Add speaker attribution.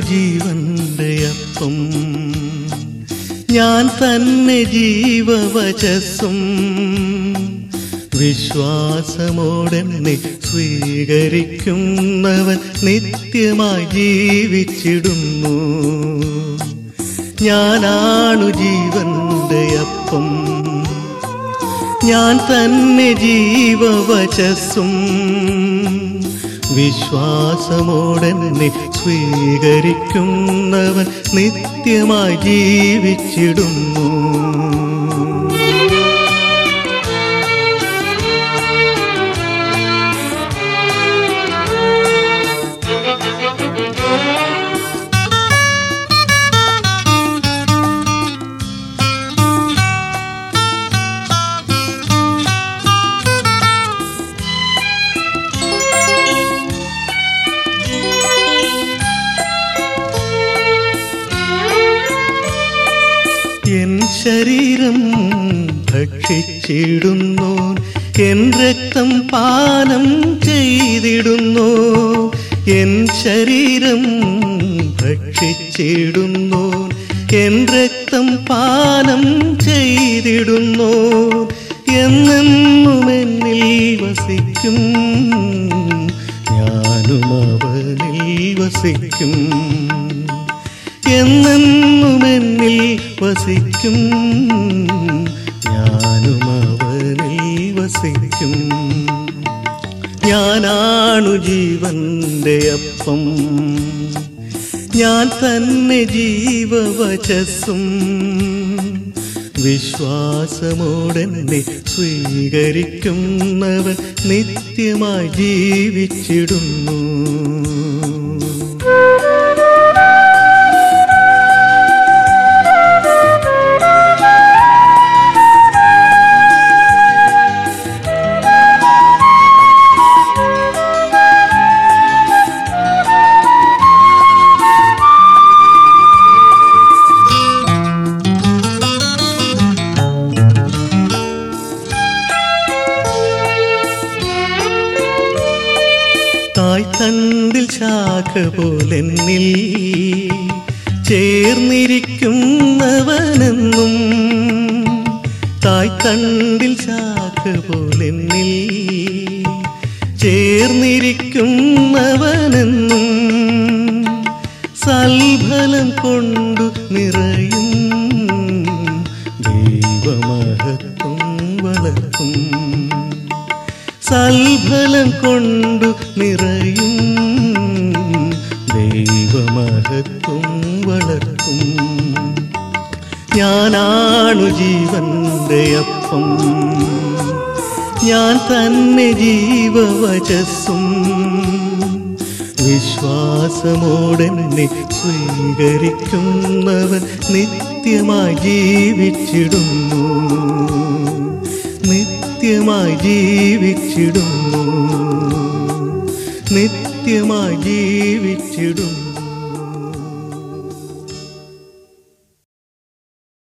Speaker 1: ജീവന്റെ അപ്പം ഞാൻ തന്നെ ജീവവചസ്സും. വിശ്വാസമോടെന്നെ സ്വീകരിക്കുന്നവൻ നിത്യമായി ജീവിച്ചിടുന്നു. ഞാനാണു ജീവന്റെ അപ്പം ഞാൻ തന്നെ ജീവവചസ്സും. വിശ്വാസമോടെന്നെ സ്വീകരിക്കുന്നവൻ നിത്യമായി ജീവിച്ചിടുന്നു. എൻ ശരീരം ഭക്ഷിച്ചിടുന്നു. എൻ രക്തം പാനം ചെയ്തിടുന്നു. എൻ ശരീരം ഭക്ഷിച്ചിടുന്നു. എൻ രക്തം പാനം ചെയ്തിടുന്നു. എന്നെന്നും എന്നിൽ വസിക്കും. ഞാനും അവനിൽ വസിക്കും. എന്നെന്നും എന്നിൽ വസിക്കും. ഞാനും അവനിൽ വസിക്കും. ഞാനാണു ജീവന്റെ അപ്പം. ഞാൻ തന്നെ ജീവവചസ്സും. വിശ്വാസമോടെന്നെ സ്വീകരിക്കുന്നവൻ നിത്യമായി ജീവിച്ചിടുന്നു. തായ് തന്തിൽ ശാഖ പോലെന്നിൽ ചേർന്നിരിക്കുന്നവനെന്നും തായ് തണ്ടിൽ ശാഖ പോലെന്നിൽ ചേർന്നിരിക്കുന്നവനെന്നും സൽഫലം കൊണ്ടു നിറയും സൽഫലം കൊണ്ടു നിറയും. ദൈവമഹത്വം വളർത്തും. ഞാനാണു ജീവന്റെ അപ്പം. ഞാൻ തന്നെ ജീവവചസ്സും. വിശ്വാസമോടെന്നെ സ്വീകരിക്കുന്നവൻ നിത്യമായി ജീവിച്ചിടുന്നു. നിത്യമായി ജീവിച്ചിടുന്നു. നിത്യമായി ജീവിച്ചിടുന്നു.